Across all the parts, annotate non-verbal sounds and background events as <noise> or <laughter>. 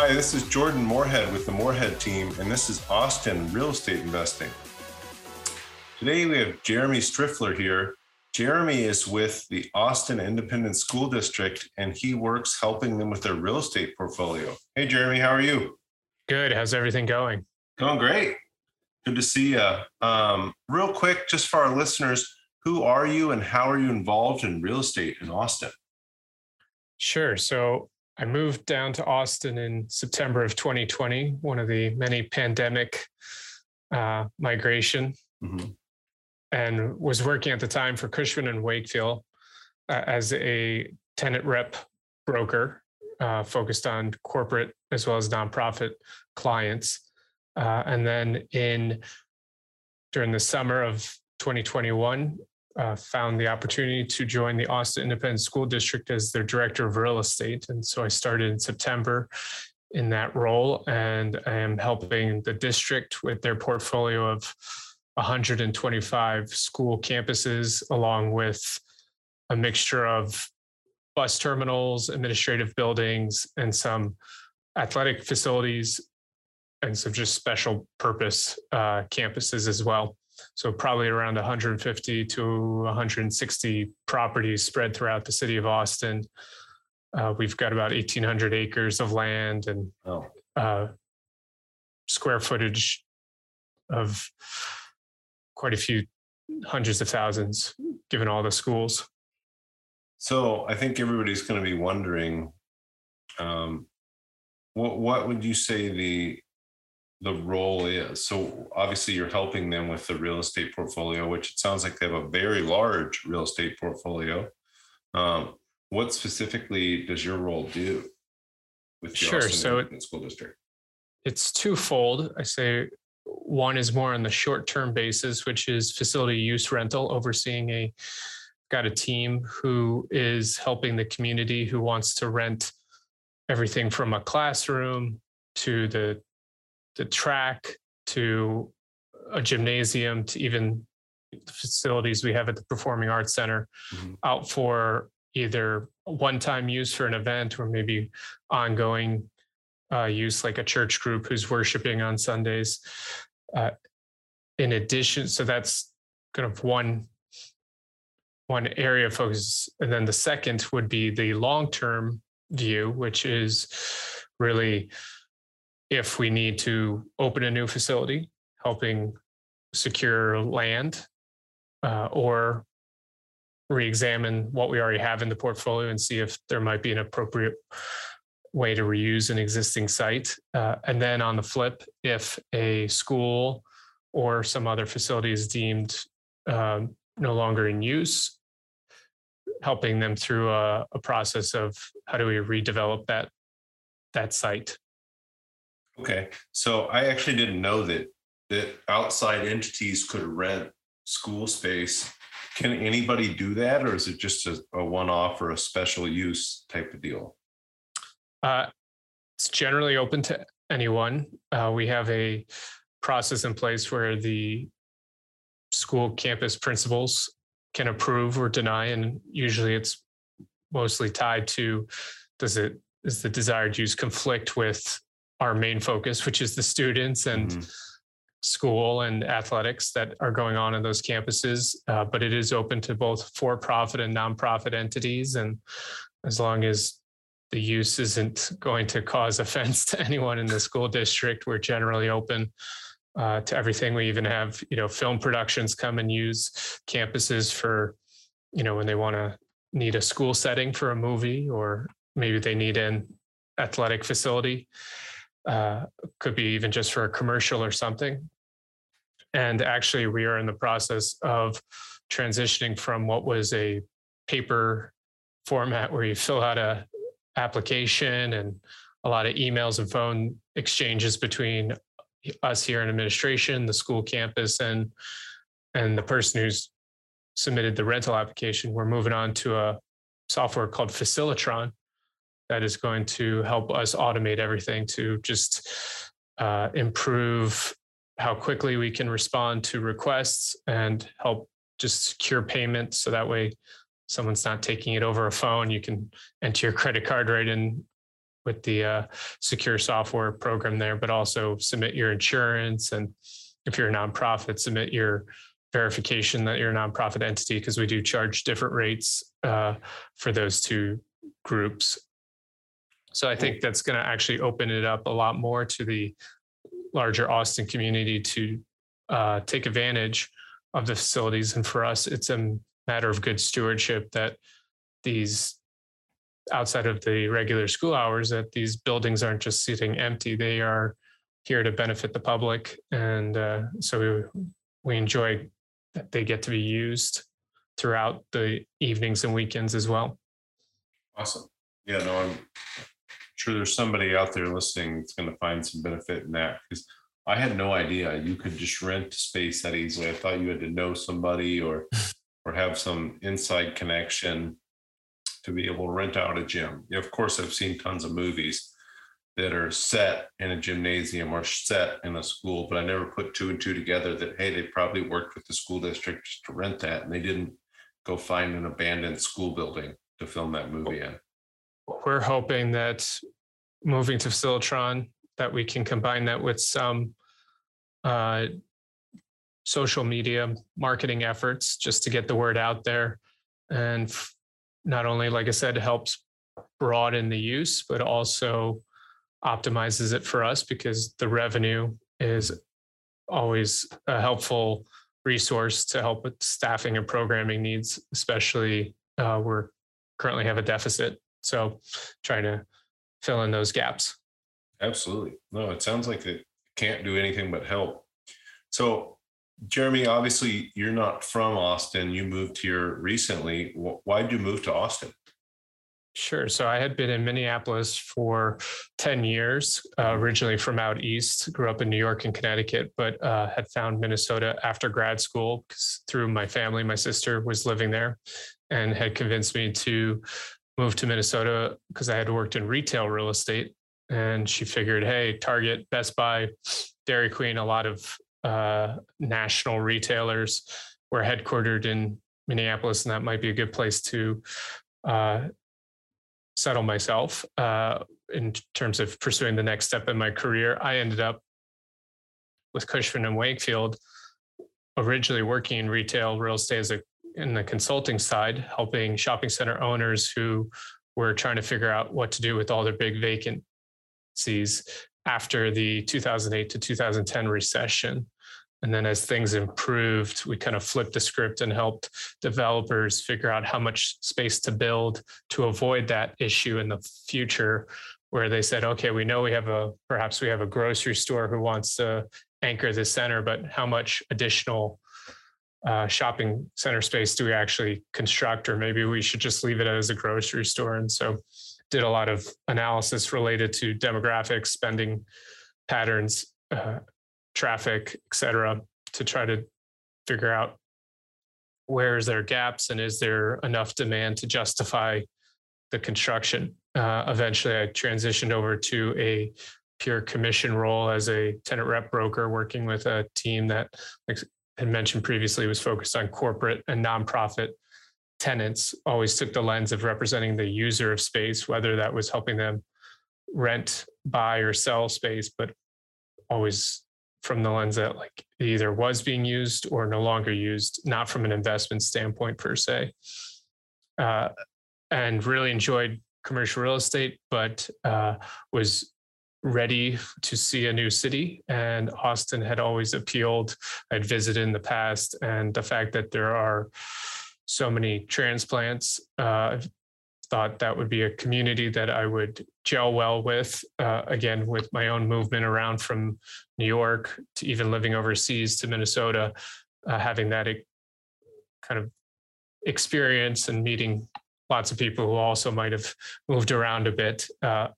Hi, this is Jordan Moorhead with the Moorhead team, and this is Austin Real Estate Investing. Today we have Jeremy Striffler here. Jeremy is with the Austin Independent School District, and he works helping them with their real estate portfolio. Hey, Jeremy, how are you? Good. How's everything going? Going great. Good to see you. Um, real quick, just for our listeners, who are you and how are you involved in real estate in Austin? Sure. So I moved down to Austin in September of 2020, one of the many pandemic uh, migration, mm-hmm. and was working at the time for Cushman and Wakefield uh, as a tenant rep broker, uh, focused on corporate as well as nonprofit clients. Uh, and then in during the summer of 2021, uh, found the opportunity to join the Austin Independent School District as their director of real estate. And so I started in September in that role, and I am helping the district with their portfolio of 125 school campuses, along with a mixture of bus terminals, administrative buildings, and some athletic facilities, and some just special purpose uh, campuses as well. So probably around 150 to 160 properties spread throughout the city of Austin. Uh, we've got about 1,800 acres of land and oh. uh, square footage of quite a few hundreds of thousands, given all the schools. So I think everybody's going to be wondering, um, what what would you say the the role is. So obviously you're helping them with the real estate portfolio, which it sounds like they have a very large real estate portfolio. Um, what specifically does your role do with sure. so it, school district? It's twofold. I say one is more on the short-term basis, which is facility use rental, overseeing a got a team who is helping the community who wants to rent everything from a classroom to the the track to a gymnasium to even the facilities we have at the Performing Arts Center mm-hmm. out for either one-time use for an event or maybe ongoing uh, use like a church group who's worshiping on Sundays. Uh, in addition, so that's kind of one one area of focus, and then the second would be the long-term view, which is really if we need to open a new facility, helping secure land, uh, or re-examine what we already have in the portfolio and see if there might be an appropriate way to reuse an existing site. Uh, and then on the flip, if a school or some other facility is deemed um, no longer in use, helping them through a, a process of how do we redevelop that that site. Okay, so I actually didn't know that that outside entities could rent school space. Can anybody do that, or is it just a, a one-off or a special use type of deal? Uh, it's generally open to anyone. Uh, we have a process in place where the school campus principals can approve or deny, and usually it's mostly tied to does it does the desired use conflict with our main focus, which is the students and mm-hmm. school and athletics that are going on in those campuses. Uh, but it is open to both for profit and nonprofit entities. And as long as the use isn't going to cause <laughs> offense to anyone in the school district, we're generally open. Uh, to everything, we even have you know film productions come and use campuses for you know when they want to need a school setting for a movie or maybe they need an athletic facility uh, could be even just for a commercial or something. And actually, we are in the process of transitioning from what was a paper format where you fill out a application and a lot of emails and phone exchanges between us here in administration, the school campus, and and the person who's submitted the rental application. We're moving on to a software called Facilitron that is going to help us automate everything to just uh, improve how quickly we can respond to requests and help just secure payment. So that way someone's not taking it over a phone you can enter your credit card right in with the uh, secure software program there but also submit your insurance. And if you're a nonprofit submit your verification that you're a nonprofit entity because we do charge different rates uh, for those two groups so i think that's going to actually open it up a lot more to the larger austin community to uh, take advantage of the facilities. And for us it's a matter of good stewardship that these outside of the regular school hours that these buildings aren't just sitting empty. They are here to benefit the public. And uh, so we, we enjoy that they get to be used throughout the evenings and weekends as well. Awesome. Yeah no i'm sure there's somebody out there listening that's going to find some benefit in that because i had no idea you could just rent space that easily i thought you had to know somebody or <laughs> or have some inside connection to be able to rent out a gym. Of course, I've seen tons of movies that are set in a gymnasium or set in a school, but I never put two and two together that, hey, they probably worked with the school district to rent that and they didn't go find an abandoned school building to film that movie oh. in. We're hoping that moving to Facilitron, that we can combine that with some uh, social media marketing efforts just to get the word out there. And not only, like I said, helps broaden the use, but also optimizes it for us because the revenue is always a helpful resource to help with staffing and programming needs, especially uh, we're currently have a deficit. So trying to fill in those gaps. Absolutely. No, it sounds like it can't do anything but help. So Jeremy, obviously you're not from Austin. You moved here recently. Why did you move to Austin? Sure. So I had been in Minneapolis for 10 years, uh, originally from out east, grew up in New York and Connecticut, but uh, had found Minnesota after grad school because through my family. My sister was living there and had convinced me to move to Minnesota because I had worked in retail real estate. And she figured, hey, Target, Best Buy, Dairy Queen, a lot of uh, national retailers were headquartered in Minneapolis, and that might be a good place to uh, settle myself uh, in terms of pursuing the next step in my career. I ended up with Cushman and Wakefield, originally working in retail real estate as a in the consulting side, helping shopping center owners who were trying to figure out what to do with all their big vacancies after the 2008 to 2010 recession. And then as things improved, we kind of flipped the script and helped developers figure out how much space to build to avoid that issue in the future, where they said, okay, we know we have a perhaps we have a grocery store who wants to anchor the center, but how much additional uh, shopping center space do we actually construct? Or maybe we should just leave it as a grocery store. And so did a lot of analysis related to demographics, spending patterns, uh, traffic, et cetera, to try to figure out where is there gaps and is there enough demand to justify the construction. Uh, eventually, I transitioned over to a pure commission role as a tenant rep broker, working with a team that, had mentioned previously, was focused on corporate and nonprofit tenants always took the lens of representing the user of space, whether that was helping them rent, buy, or sell space, but always from the lens that like it either was being used or no longer used, not from an investment standpoint per se. Uh, and really enjoyed commercial real estate, but uh, was ready to see a new city. And Austin had always appealed. I'd visited in the past, and the fact that there are so many transplants. Uh, thought that would be a community that I would gel well with. Uh, again, with my own movement around from New York to even living overseas to Minnesota, uh, having that kind of experience and meeting lots of people who also might have moved around a bit. Uh,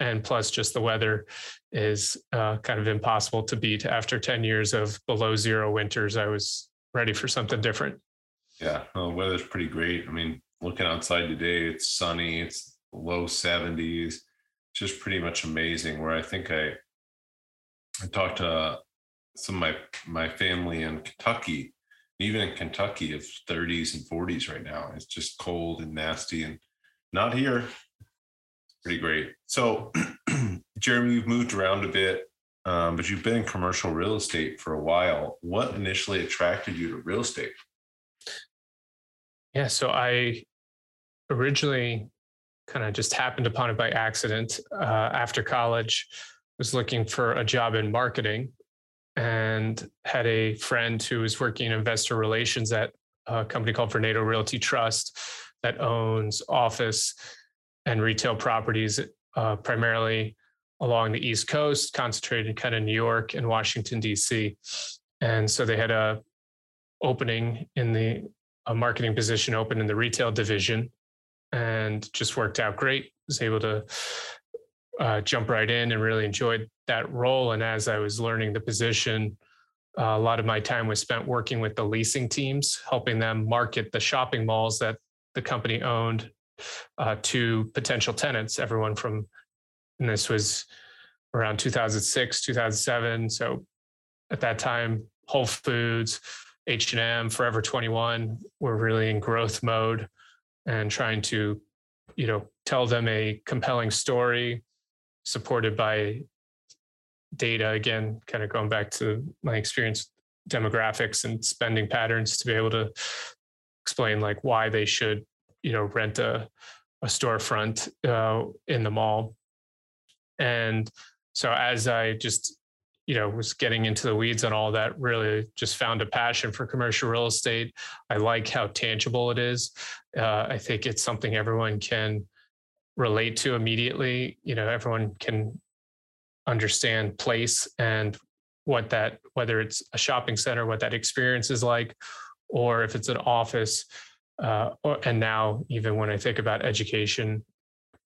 and plus just the weather is uh, kind of impossible to beat. After 10 years of below zero winters, I was ready for something different. Yeah, well, the weather's pretty great. I mean, looking outside today, it's sunny, it's low 70s, just pretty much amazing. Where I think I I talked to some of my my family in Kentucky, even in Kentucky, it's 30s and 40s right now. It's just cold and nasty, and not here. Pretty great. So, <clears throat> Jeremy, you've moved around a bit, um, but you've been in commercial real estate for a while. What initially attracted you to real estate? Yeah, so I originally kind of just happened upon it by accident uh, after college was looking for a job in marketing and had a friend who was working in investor relations at a company called Vornado Realty Trust that owns office and retail properties uh, primarily along the East Coast, concentrated kind of New York and Washington D.C. And so they had a opening in the a marketing position open in the retail division, and just worked out great. Was able to uh, jump right in and really enjoyed that role. And as I was learning the position, uh, a lot of my time was spent working with the leasing teams, helping them market the shopping malls that the company owned uh, to potential tenants. Everyone from, and this was around 2006, 2007. So at that time, Whole Foods, H&M, Forever 21 were really in growth mode and trying to, you know, tell them a compelling story supported by data again kind of going back to my experience demographics and spending patterns to be able to explain like why they should you know rent a, a storefront uh, in the mall. And so as i just you know was getting into the weeds on all that really just found a passion for commercial real estate. I like how tangible it is. Uh, i think it's something everyone can relate to immediately. You know everyone can understand place and what that whether it's a shopping center what that experience is like or if it's an office uh, or, and now even when i think about education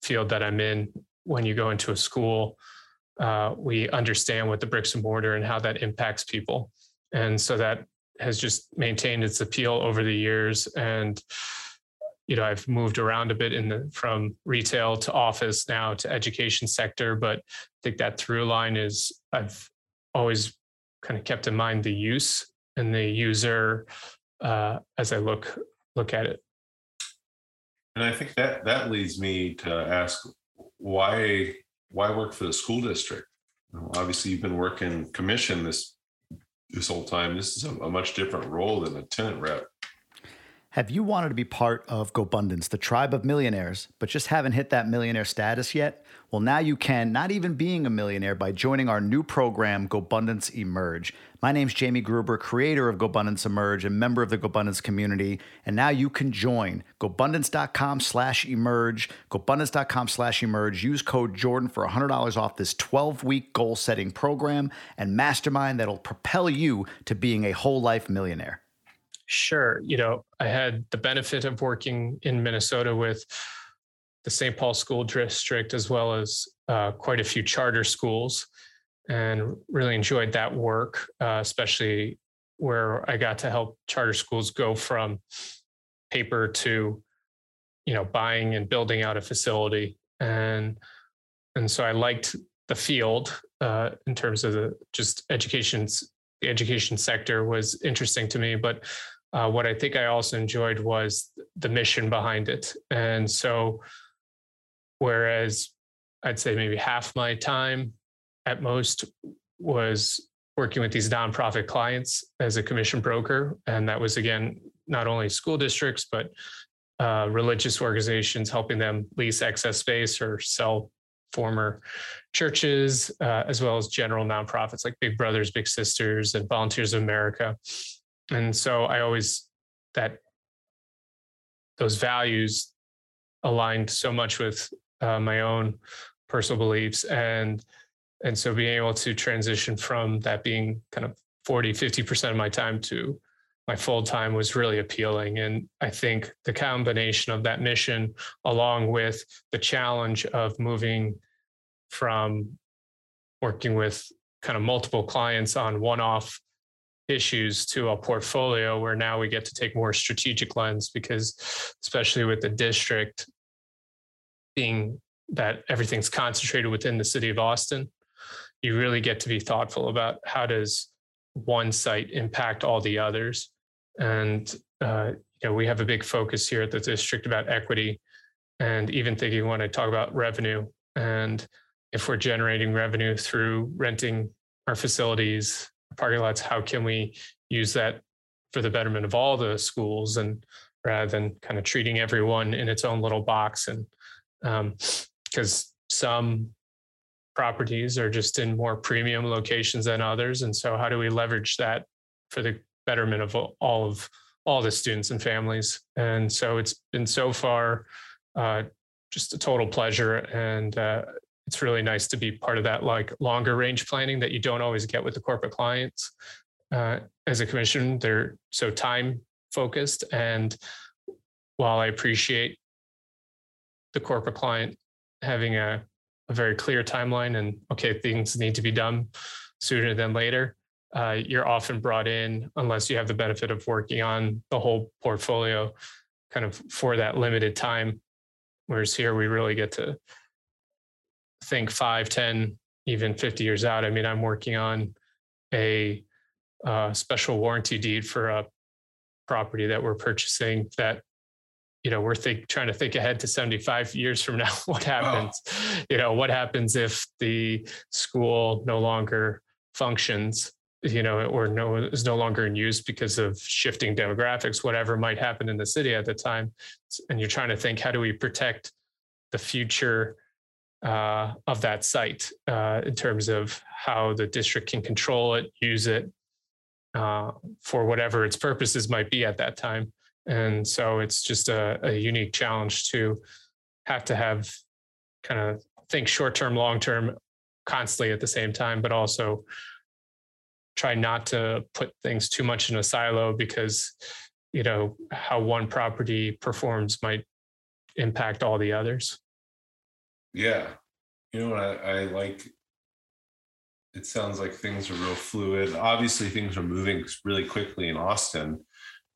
field that i'm in when you go into a school uh, we understand what the bricks and mortar and how that impacts people. And so that has just maintained its appeal over the years. And you know i've moved around a bit in the from retail to office now to education sector but i think that through line is i've always kind of kept in mind the use and the user uh, as i look look at it and i think that that leads me to ask why why work for the school district obviously you've been working commission this this whole time this is a, a much different role than a tenant rep have you wanted to be part of GoBundance, the tribe of millionaires, but just haven't hit that millionaire status yet? Well, now you can, not even being a millionaire, by joining our new program, GoBundance Emerge. My name's Jamie Gruber, creator of GoBundance Emerge and member of the GoBundance community. And now you can join GoBundance.com slash emerge, GoBundance.com slash emerge. Use code Jordan for $100 off this 12 week goal setting program and mastermind that'll propel you to being a whole life millionaire. Sure. You know, I had the benefit of working in Minnesota with the St. Paul School District as well as uh, quite a few charter schools and really enjoyed that work, uh, especially where I got to help charter schools go from paper to you know buying and building out a facility and and so I liked the field uh, in terms of the just education's the education sector was interesting to me but uh, what I think I also enjoyed was the mission behind it. And so, whereas I'd say maybe half my time at most was working with these nonprofit clients as a commission broker. And that was, again, not only school districts, but uh, religious organizations, helping them lease excess space or sell former churches, uh, as well as general nonprofits like Big Brothers, Big Sisters, and Volunteers of America and so i always that those values aligned so much with uh, my own personal beliefs and and so being able to transition from that being kind of 40 50% of my time to my full time was really appealing. And i think the combination of that mission along with the challenge of moving from working with kind of multiple clients on one-off issues to a portfolio where now we get to take more strategic lens because especially with the district being that everything's concentrated within the city of Austin, you really get to be thoughtful about how does one site impact all the others. And uh, you know, we have a big focus here at the district about equity and even thinking when I talk about revenue and if we're generating revenue through renting our facilities, parking lots, how can we use that for the betterment of all the schools and rather than kind of treating everyone in its own little box and because um, some properties are just in more premium locations than others. And so how do we leverage that for the betterment of all of all the students and families? And so it's been so far uh, just a total pleasure. And uh, it's really nice to be part of that like longer range planning that you don't always get with the corporate clients. Uh, as a commission they're so time focused. And while i appreciate the corporate client having a, a very clear timeline and okay things need to be done sooner than later uh, you're often brought in unless you have the benefit of working on the whole portfolio kind of for that limited time. Whereas here we really get to think 5 10 even 50 years out. I mean i'm working on a uh, special warranty deed for a property that we're purchasing that you know we're think, trying to think ahead to 75 years from now <laughs> what happens? Oh. you know what happens if the school no longer functions you know or no is no longer in use because of shifting demographics whatever might happen in the city at the time? And you're trying to think how do we protect the future uh, of that site uh, in terms of how the district can control it use it uh, for whatever its purposes might be at that time and so it's just a, a unique challenge to have to have kind of think short term, long term constantly at the same time, but also try not to put things too much in a silo because you know how one property performs might impact all the others. Yeah. You know what? I, I, like it sounds like things are real fluid. Obviously things are moving really quickly in austin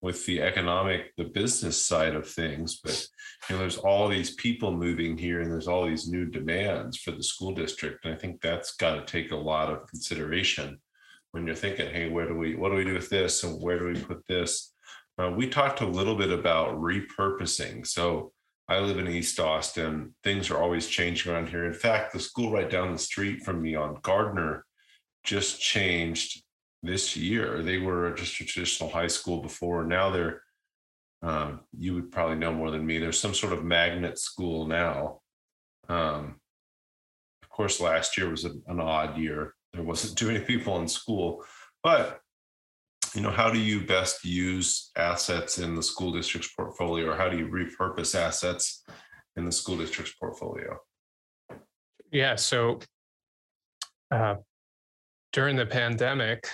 with the economic the business side of things but you know there's all these people moving here and there's all these new demands for the school district. And i think that's got to take a lot of consideration when you're thinking hey where do we what do we do with this? And where do we put this? Uh, we talked a little bit about repurposing. So i live in east austin. Things are always changing around here. In fact the school right down the street from me on gardner just changed this year. They were just a traditional high school before. Now they're, um, you would probably know more than me. There's some sort of magnet school now. Um, of course, last year was a, an odd year. There wasn't <laughs> too many people in school, but you know, how do you best use assets in the school district's portfolio, or how do you repurpose assets in the school district's portfolio? Yeah, so uh, during the pandemic,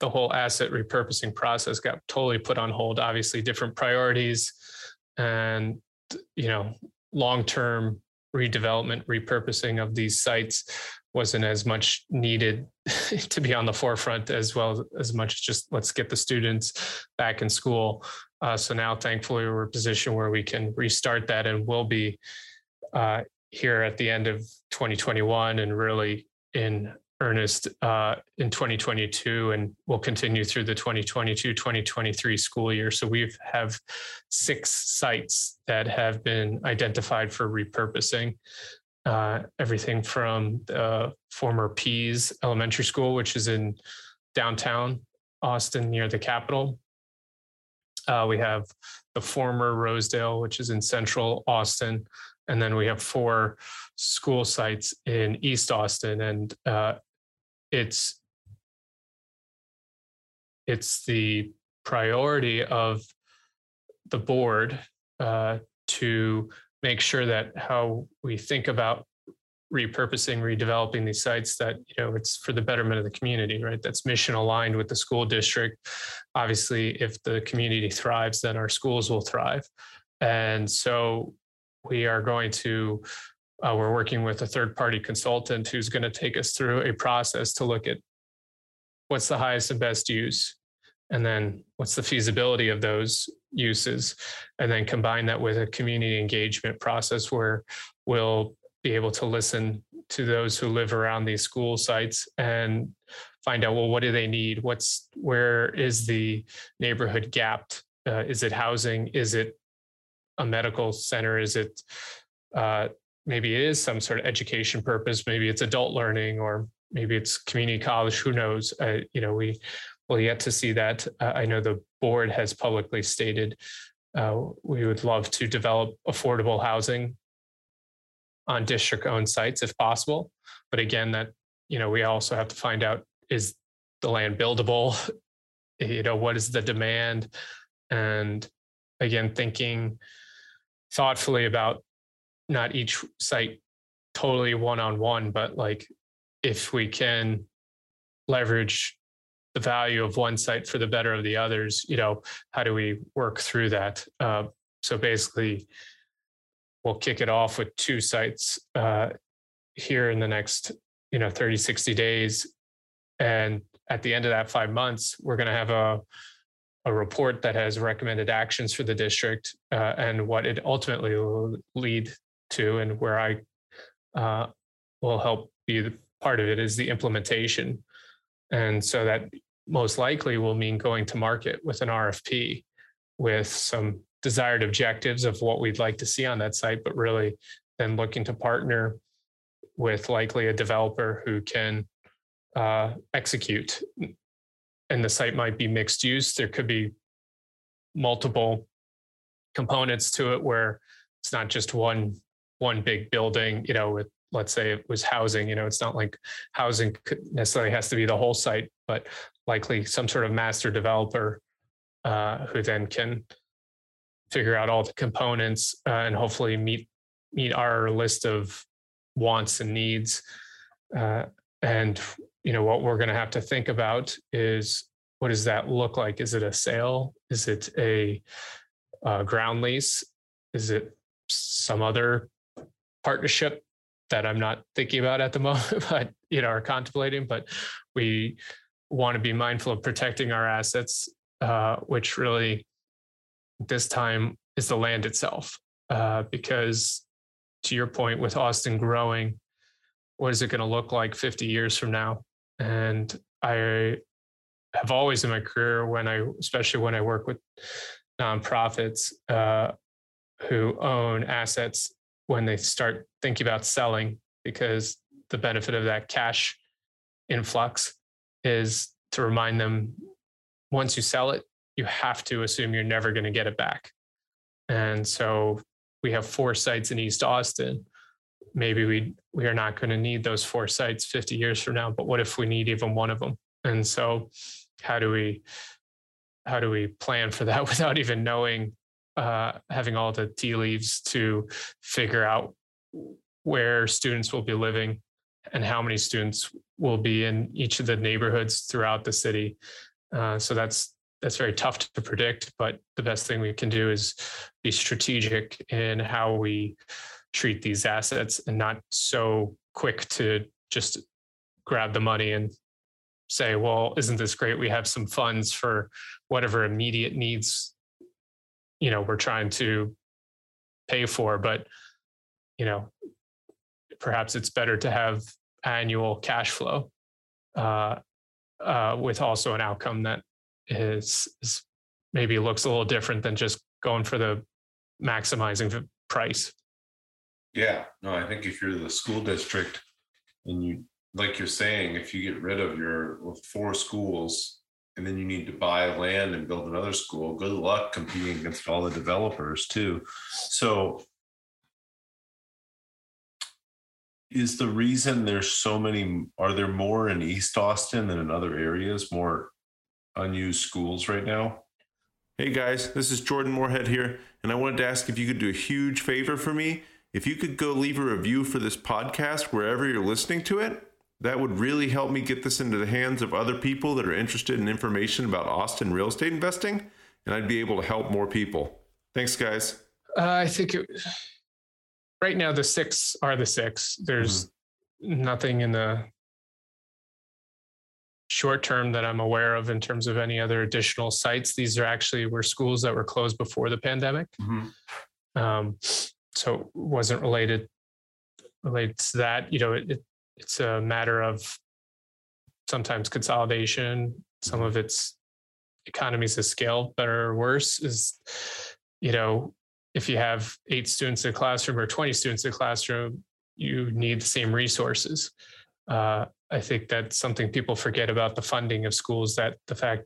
the whole asset repurposing process got totally put on hold. Obviously, different priorities and you know long-term redevelopment, repurposing of these sites wasn't as much needed <laughs> to be on the forefront as well as much just let's get the students back in school. Uh, so now, thankfully, we're in a position where we can restart that, and we'll be uh, here at the end of 2021 and really in earnest uh, in 2022 and will continue through the 2022-2023 school year. So we have six sites that have been identified for repurposing. Uh, everything from the former Pease Elementary School, which is in downtown Austin near the Capitol. Uh, we have the former Rosedale, which is in central Austin. And then we have four school sites in East Austin. And uh, it's it's the priority of the board uh, to make sure that how we think about repurposing redeveloping these sites that you know it's for the betterment of the community right? That's mission aligned with the school district. Obviously if the community thrives then our schools will thrive. And so we are going to uh, we're working with a third party consultant who's going to take us through a process to look at what's the highest and best use and then what's the feasibility of those uses and then combine that with a community engagement process where we'll be able to listen to those who live around these school sites and find out well what do they need? What's where is the neighborhood gapped? Uh, is it housing? Is it a medical center? Is it uh, maybe it is some sort of education purpose maybe it's adult learning or maybe it's community college who knows? Uh, you know we will yet to see that. Uh, i know the board has publicly stated uh, we would love to develop affordable housing on district owned sites if possible. But again that you know we also have to find out is the land buildable? <laughs> You know what is the demand? And again thinking thoughtfully about not each site totally one on one but like if we can leverage the value of one site for the better of the others you know how do we work through that? Uh, so basically we'll kick it off with two sites uh, here in the next you know 30 60 days. And at the end of that five months we're going to have a a report that has recommended actions for the district uh, and what it ultimately will lead to and where i uh, will help be the part of it is the implementation and so that most likely will mean going to market with an rfp with some desired objectives of what we'd like to see on that site but really then looking to partner with likely a developer who can uh, execute. And the site might be mixed use. There could be multiple components to it where it's not just one one big building. You know, with let's say it was housing. You know, it's not like housing necessarily has to be the whole site, but likely some sort of master developer uh, who then can figure out all the components uh, and hopefully meet meet our list of wants and needs. Uh, and you know what we're going to have to think about is what does that look like? Is it a sale? Is it a, a ground lease? Is it some other partnership that I'm not thinking about at the <laughs> moment, but you know are contemplating? But we want to be mindful of protecting our assets, uh, which really this time is the land itself, uh, because to your point with Austin growing, what is it going to look like 50 years from now? And I have always in my career, when I, especially when I work with nonprofits uh, who own assets, when they start thinking about selling, because the benefit of that cash influx is to remind them once you sell it, you have to assume you're never going to get it back. And so we have four sites in East Austin maybe we we are not going to need those four sites 50 years from now but what if we need even one of them and so how do we how do we plan for that <laughs> without even knowing uh, having all the tea leaves to figure out where students will be living and how many students will be in each of the neighborhoods throughout the city uh, so that's that's very tough to predict but the best thing we can do is be strategic in how we treat these assets and not so quick to just grab the money and say, well, isn't this great? We have some funds for whatever immediate needs, you know, we're trying to pay for. But, you know, perhaps it's better to have annual cash flow uh, uh, with also an outcome that is, is maybe looks a little different than just going for the maximizing the price. Yeah, no, I think if you're the school district and you, like you're saying, if you get rid of your four schools and then you need to buy land and build another school, good luck competing against all the developers too. So is the reason there's so many are there more in East Austin than in other areas, more unused schools right now? Hey guys, this is Jordan Moorhead here, and I wanted to ask if you could do a huge favor for me if you could go leave a review for this podcast wherever you're listening to it, that would really help me get this into the hands of other people that are interested in information about Austin real estate investing, and I'd be able to help more people. Thanks, guys. Uh, I think it, right now the six are the six. There's mm-hmm. nothing in the short term that I'm aware of in terms of any other additional sites. These are actually were schools that were closed before the pandemic. Mm-hmm. Um, so it wasn't related related to that. You know, it, it, it's a matter of sometimes consolidation. Some of it's economies of scale, better or worse. Is you know, if you have eight students in a classroom or 20 students in a classroom, you need the same resources. Uh, I think that's something people forget about the funding of schools that the fact,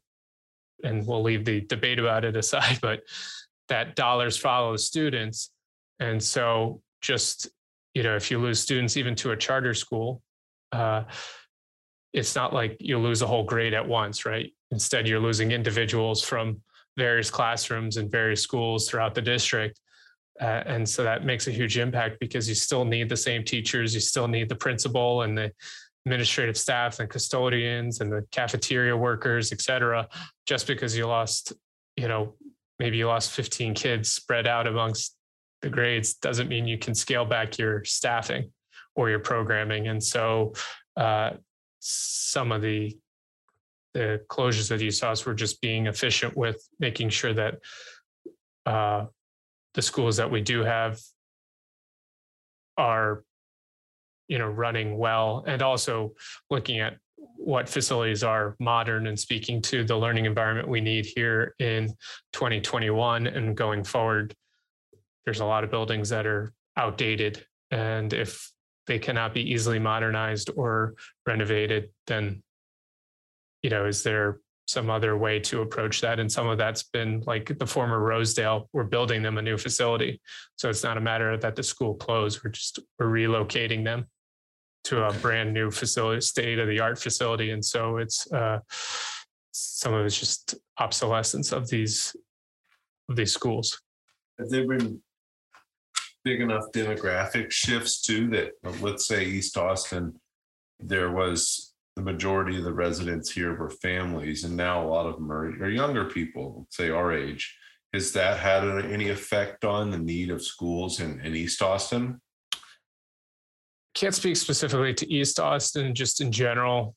and we'll leave the debate about it <laughs> aside, but that dollars follow students. And so just, you know, if you lose students even to a charter school, uh, it's not like you lose a whole grade at once, right? Instead, you're losing individuals from various classrooms and various schools throughout the district. Uh, and so that makes a huge impact because you still need the same teachers, you still need the principal and the administrative staff and custodians and the cafeteria workers, et cetera, just because you lost, you know, maybe you lost 15 kids spread out amongst the grades doesn't mean you can scale back your staffing or your programming. And so uh, some of the the closures that you saw were just being efficient with making sure that uh, the schools that we do have are you know running well and also looking at what facilities are modern and speaking to the learning environment we need here in 2021 and going forward there's a lot of buildings that are outdated and if they cannot be easily modernized or renovated then you know, is there some other way to approach that? And some of that's been like the former Rosedale, we're building them a new facility. So it's not a matter that the school closed, we're just we're relocating them to a brand new facility, state of the art facility. And so it's uh, some of it's just obsolescence of these of these schools. Have there been big enough demographic shifts too that let's say East Austin, there was the majority of the residents here were families, and now a lot of them are, are younger people, say our age. Has that had any effect on the need of schools in, in East Austin? Can't speak specifically to East Austin, just in general.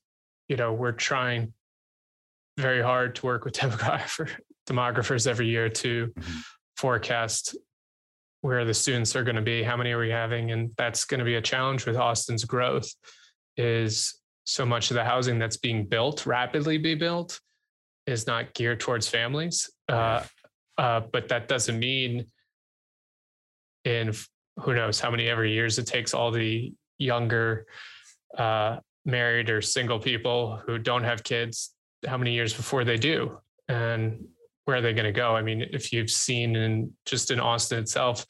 You know, we're trying very hard to work with <laughs> demographer, demographers every year to mm-hmm. forecast where the students are going to be, how many are we having, and that's going to be a challenge with Austin's growth. Is so much of the housing that's being built, rapidly be built, is not geared towards families. Uh, uh, but that doesn't mean in who knows how many ever years it takes all the younger uh, married or single people who don't have kids, how many years before they do? And where are they going to go? I mean, if you've seen in just in Austin itself,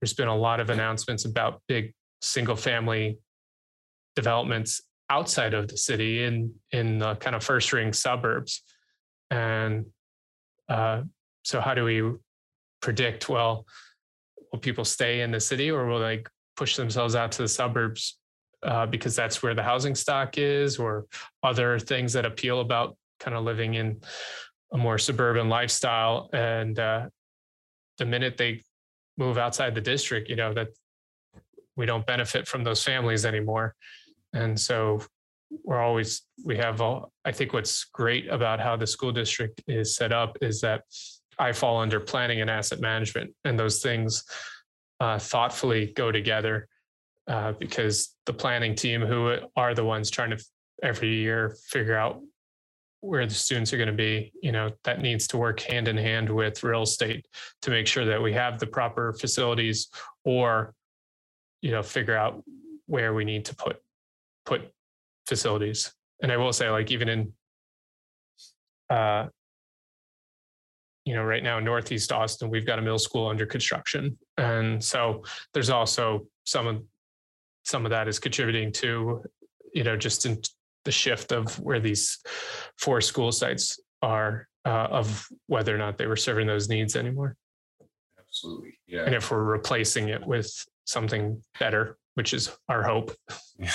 there's been a lot of announcements about big single family developments outside of the city in in the kind of first ring suburbs and uh, so how do we predict well will people stay in the city or will they push themselves out to the suburbs uh, because that's where the housing stock is or other things that appeal about kind of living in a more suburban lifestyle. And uh, the minute they move outside the district you know that we don't benefit from those families anymore. And so we're always, we have, all, I think what's great about how the school district is set up is that I fall under planning and asset management, and those things uh, thoughtfully go together uh, because the planning team, who are the ones trying to every year figure out where the students are going to be, you know, that needs to work hand in hand with real estate to make sure that we have the proper facilities or, you know, figure out where we need to put put facilities. And I will say, like, even in, uh, you know, right now in Northeast Austin, we've got a middle school under construction. And so there's also some of, some of that is contributing to, you know, just in the shift of where these four school sites are uh, of whether or not they were serving those needs anymore. Absolutely. Yeah. And if we're replacing it with something better, which is our hope. <laughs>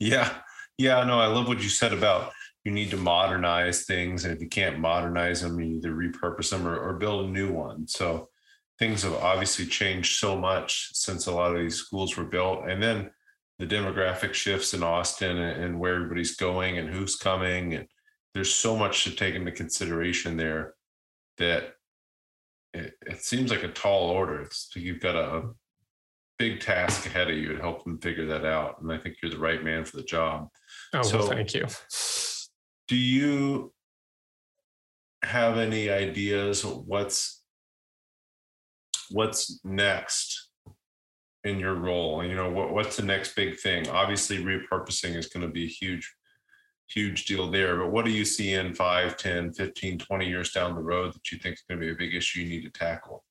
Yeah. Yeah, no, I love what you said about you need to modernize things. And if you can't modernize them, you either repurpose them or, or build a new one. So things have obviously changed so much since a lot of these schools were built. And then the demographic shifts in Austin and, and where everybody's going and who's coming. And there's so much to take into consideration there that it, it seems like a tall order. It's you've got a, a big task ahead of you to help them figure that out. And I think you're the right man for the job. Oh, so, well, thank you. Do you have any ideas what's what's next in your role? You know, what, what's the next big thing? Obviously, repurposing is going to be a huge, huge deal there. But what do you see in 5, 10, 15, 20 years down the road that you think is going to be a big issue you need to tackle?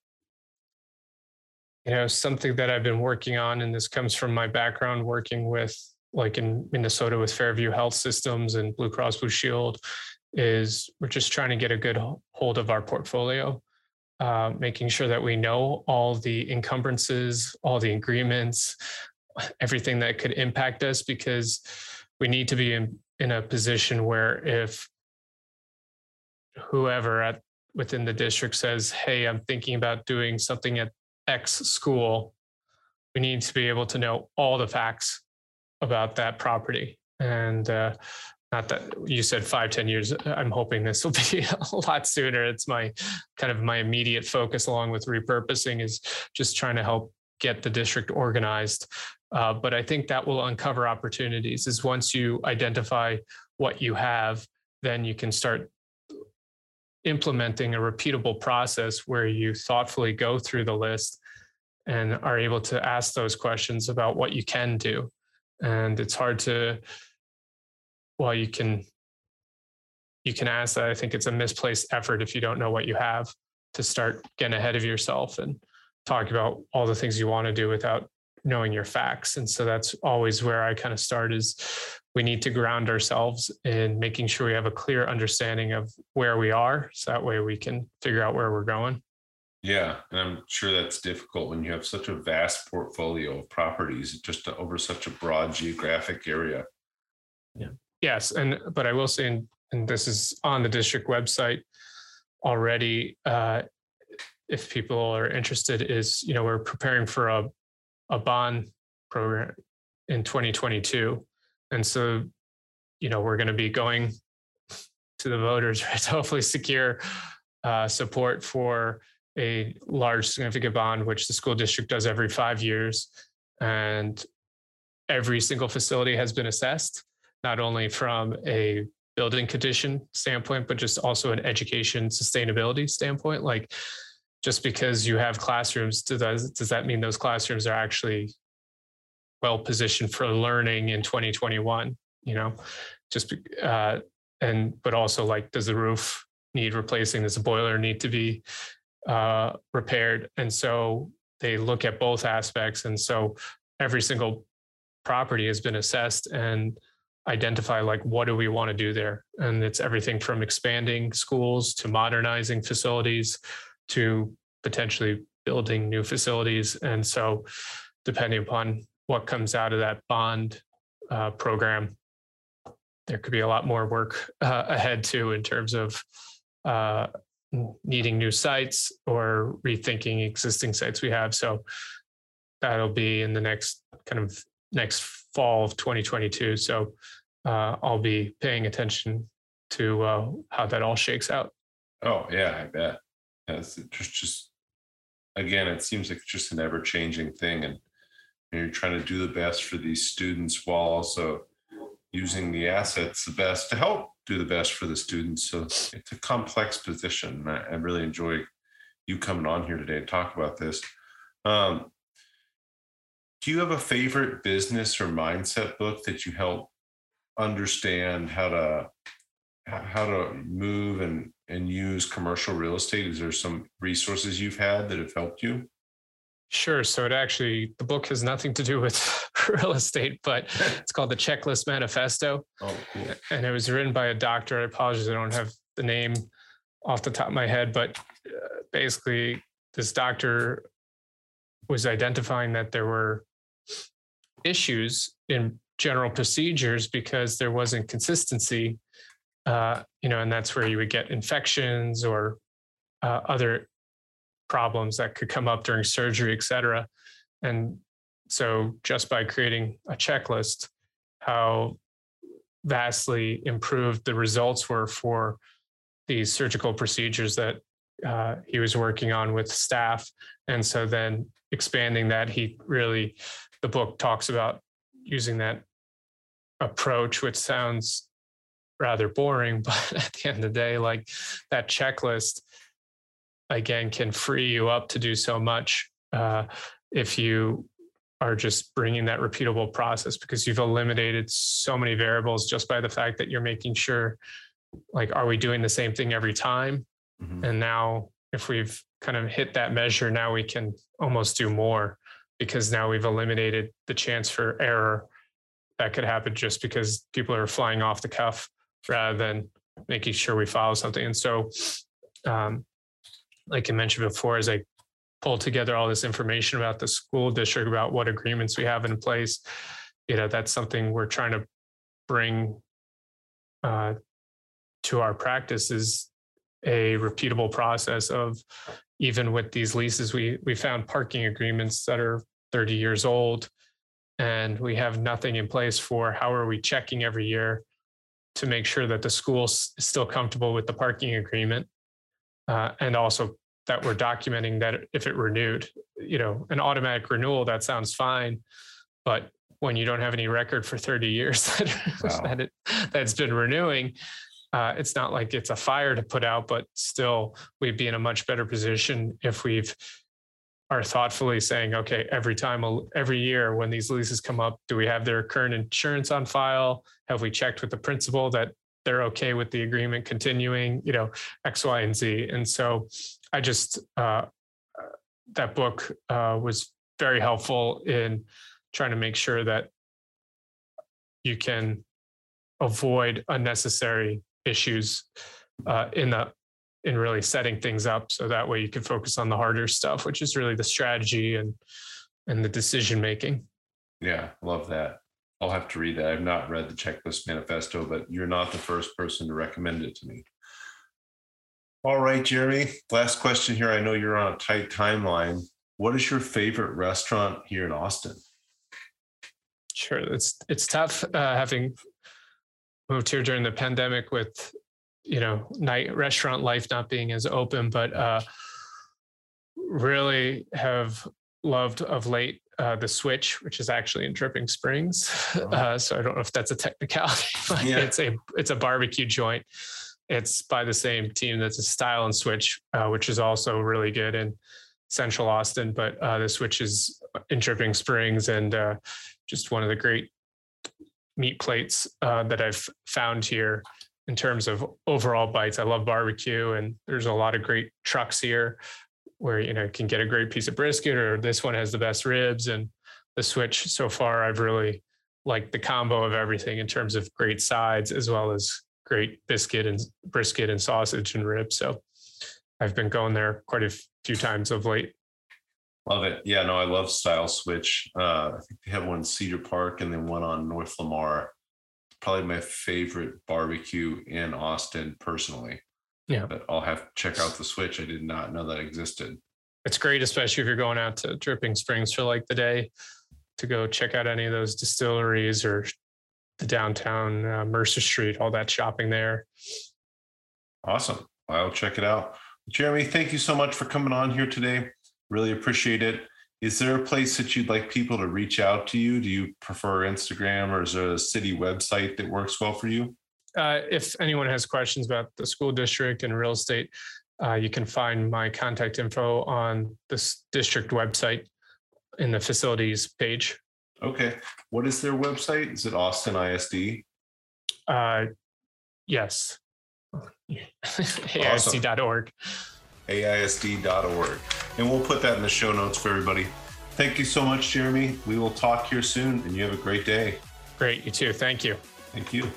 You know, something that I've been working on, and this comes from my background working with, like in Minnesota with Fairview Health Systems and Blue Cross Blue Shield, is we're just trying to get a good hold of our portfolio uh, making sure that we know all the encumbrances, all the agreements, everything that could impact us, because we need to be in, in a position where if whoever at within the district says, "Hey, I'm thinking about doing something at X school," we need to be able to know all the facts about that property. And uh, not that you said five ten years i'm hoping this will <laughs> be a lot sooner. It's my kind of my immediate focus along with repurposing is just trying to help get the district organized. Uh, but i think that will uncover opportunities is once you identify what you have then you can start implementing a repeatable process where you thoughtfully go through the list and are able to ask those questions about what you can do. And it's hard to well, you can you can ask that. I think it's a misplaced effort if you don't know what you have to start getting ahead of yourself and talk about all the things you want to do without knowing your facts. And so that's always where I kind of start is we need to ground ourselves in making sure we have a clear understanding of where we are. So that way we can figure out where we're going. Yeah. And I'm sure that's difficult when you have such a vast portfolio of properties just over such a broad geographic area. Yeah. Yes, and but I will say, and, and this is on the district website already. Uh, if people are interested, is you know we're preparing for a a bond program in 2022, and so you know we're going to be going to the voters right, <laughs> to hopefully secure uh, support for a large significant bond, which the school district does every five years, and every single facility has been assessed not only from a building condition standpoint, but just also an education sustainability standpoint. Like just because you have classrooms, does that, does that mean those classrooms are actually well positioned for learning in 2021? You know, just uh, and but also like, does the roof need replacing? Does the boiler need to be uh, repaired? And so they look at both aspects, and so every single property has been assessed and identify like what do we want to do there? And it's everything from expanding schools to modernizing facilities to potentially building new facilities. And so depending upon what comes out of that bond uh, program there could be a lot more work uh, ahead too in terms of uh, needing new sites or rethinking existing sites we have. So that'll be in the next kind of next fall of 2022. So uh, I'll be paying attention to uh, how that all shakes out. Oh yeah, I bet. It's just just again, it seems like just an ever changing thing, and you're trying to do the best for these students while also using the assets the best to help do the best for the students. So it's a complex position. I, I really enjoy you coming on here today to talk about this. Um, do you have a favorite business or mindset book that you help understand how to how to move and and use commercial real estate? Is there some resources you've had that have helped you? Sure. So it actually the book has nothing to do with <laughs> real estate, but <laughs> it's called the Checklist Manifesto. Oh, cool. And it was written by a doctor. I apologize, I don't have the name off the top of my head, but uh, basically this doctor was identifying that there were issues in general procedures because there wasn't consistency uh, you know and that's where you would get infections or uh, other problems that could come up during surgery, et cetera. And so just by creating a checklist, how vastly improved the results were for these surgical procedures that uh, he was working on with staff. And so then expanding that, he really, the book talks about using that approach, which sounds rather boring, <laughs> but at the end of the day, like that checklist again can free you up to do so much uh, if you are just bringing that repeatable process because you've eliminated so many variables just by the fact that you're making sure like are we doing the same thing every time mm-hmm. and now if we've kind of hit that measure now we can almost do more because now we've eliminated the chance for error that could happen just because people are flying off the cuff rather than making sure we follow something. And so um, like I mentioned before, as I pull together all this information about the school district, about what agreements we have in place, you know, that's something we're trying to bring uh, to our practice is a repeatable process of even with these leases, we we found parking agreements that are 30 years old and we have nothing in place for how are we checking every year to make sure that the school is still comfortable with the parking agreement uh, and also that we're documenting that if it renewed, you know, an automatic renewal, that sounds fine. But when you don't have any record for 30 years <laughs> that, wow. that it, that's been renewing, uh, it's not like it's a fire to put out, but still we'd be in a much better position if we've are thoughtfully saying, okay, every time, every year when these leases come up, do we have their current insurance on file? Have we checked with the principal that they're okay with the agreement continuing, you know, X, Y, and Z. And so I just, uh, that book uh, was very helpful in trying to make sure that you can avoid unnecessary issues uh, in the in really setting things up so that way you can focus on the harder stuff which is really the strategy and and the decision making yeah love that I'll have to read that. I've not read the checklist manifesto, but you're not the first person to recommend it to me. All right, Jeremy. Last question here. I know you're on a tight timeline. What is your favorite restaurant here in Austin? Sure, it's it's tough uh, having moved here during the pandemic with you know night restaurant life not being as open, but uh, really have loved of late uh, the Switch, which is actually in Dripping Springs. <laughs> Oh. Uh, so I don't know if that's a technicality, <laughs> but yeah. it's a it's a barbecue joint. It's by the same team that's a Style and Switch, uh, which is also really good in Central Austin. But uh, the Switch is in Dripping Springs and uh, just one of the great meat plates uh, that I've found here in terms of overall bites. I love barbecue, and there's a lot of great trucks here where you know you can get a great piece of brisket or this one has the best ribs and the switch so far I've really liked the combo of everything in terms of great sides as well as great biscuit and brisket and sausage and ribs. So I've been going there quite a few times of late. Love it. Yeah, no, I love Stiles Switch. Uh, I think they have one Cedar Park and then one on North Lamar. Probably my favorite barbecue in Austin personally. Yeah. But I'll have to check out the Switch. I did not know that existed. It's great, especially if you're going out to Dripping Springs for like the day to go check out any of those distilleries or the downtown uh, Mercer Street, all that shopping there. Awesome. I'll check it out. Jeremy, thank you so much for coming on here today. Really appreciate it. Is there a place that you'd like people to reach out to you? Do you prefer Instagram or is there a city website that works well for you? uh, if anyone has questions about the school district and real estate, uh, you can find my contact info on this district website in the facilities page. Okay. What is their website? Is it Austin ISD? Uh, yes. <laughs> AISD.org. AISD.org. And we'll put that in the show notes for everybody. Thank you so much, Jeremy. We will talk here soon and you have a great day. Great. You too. Thank you. Thank you.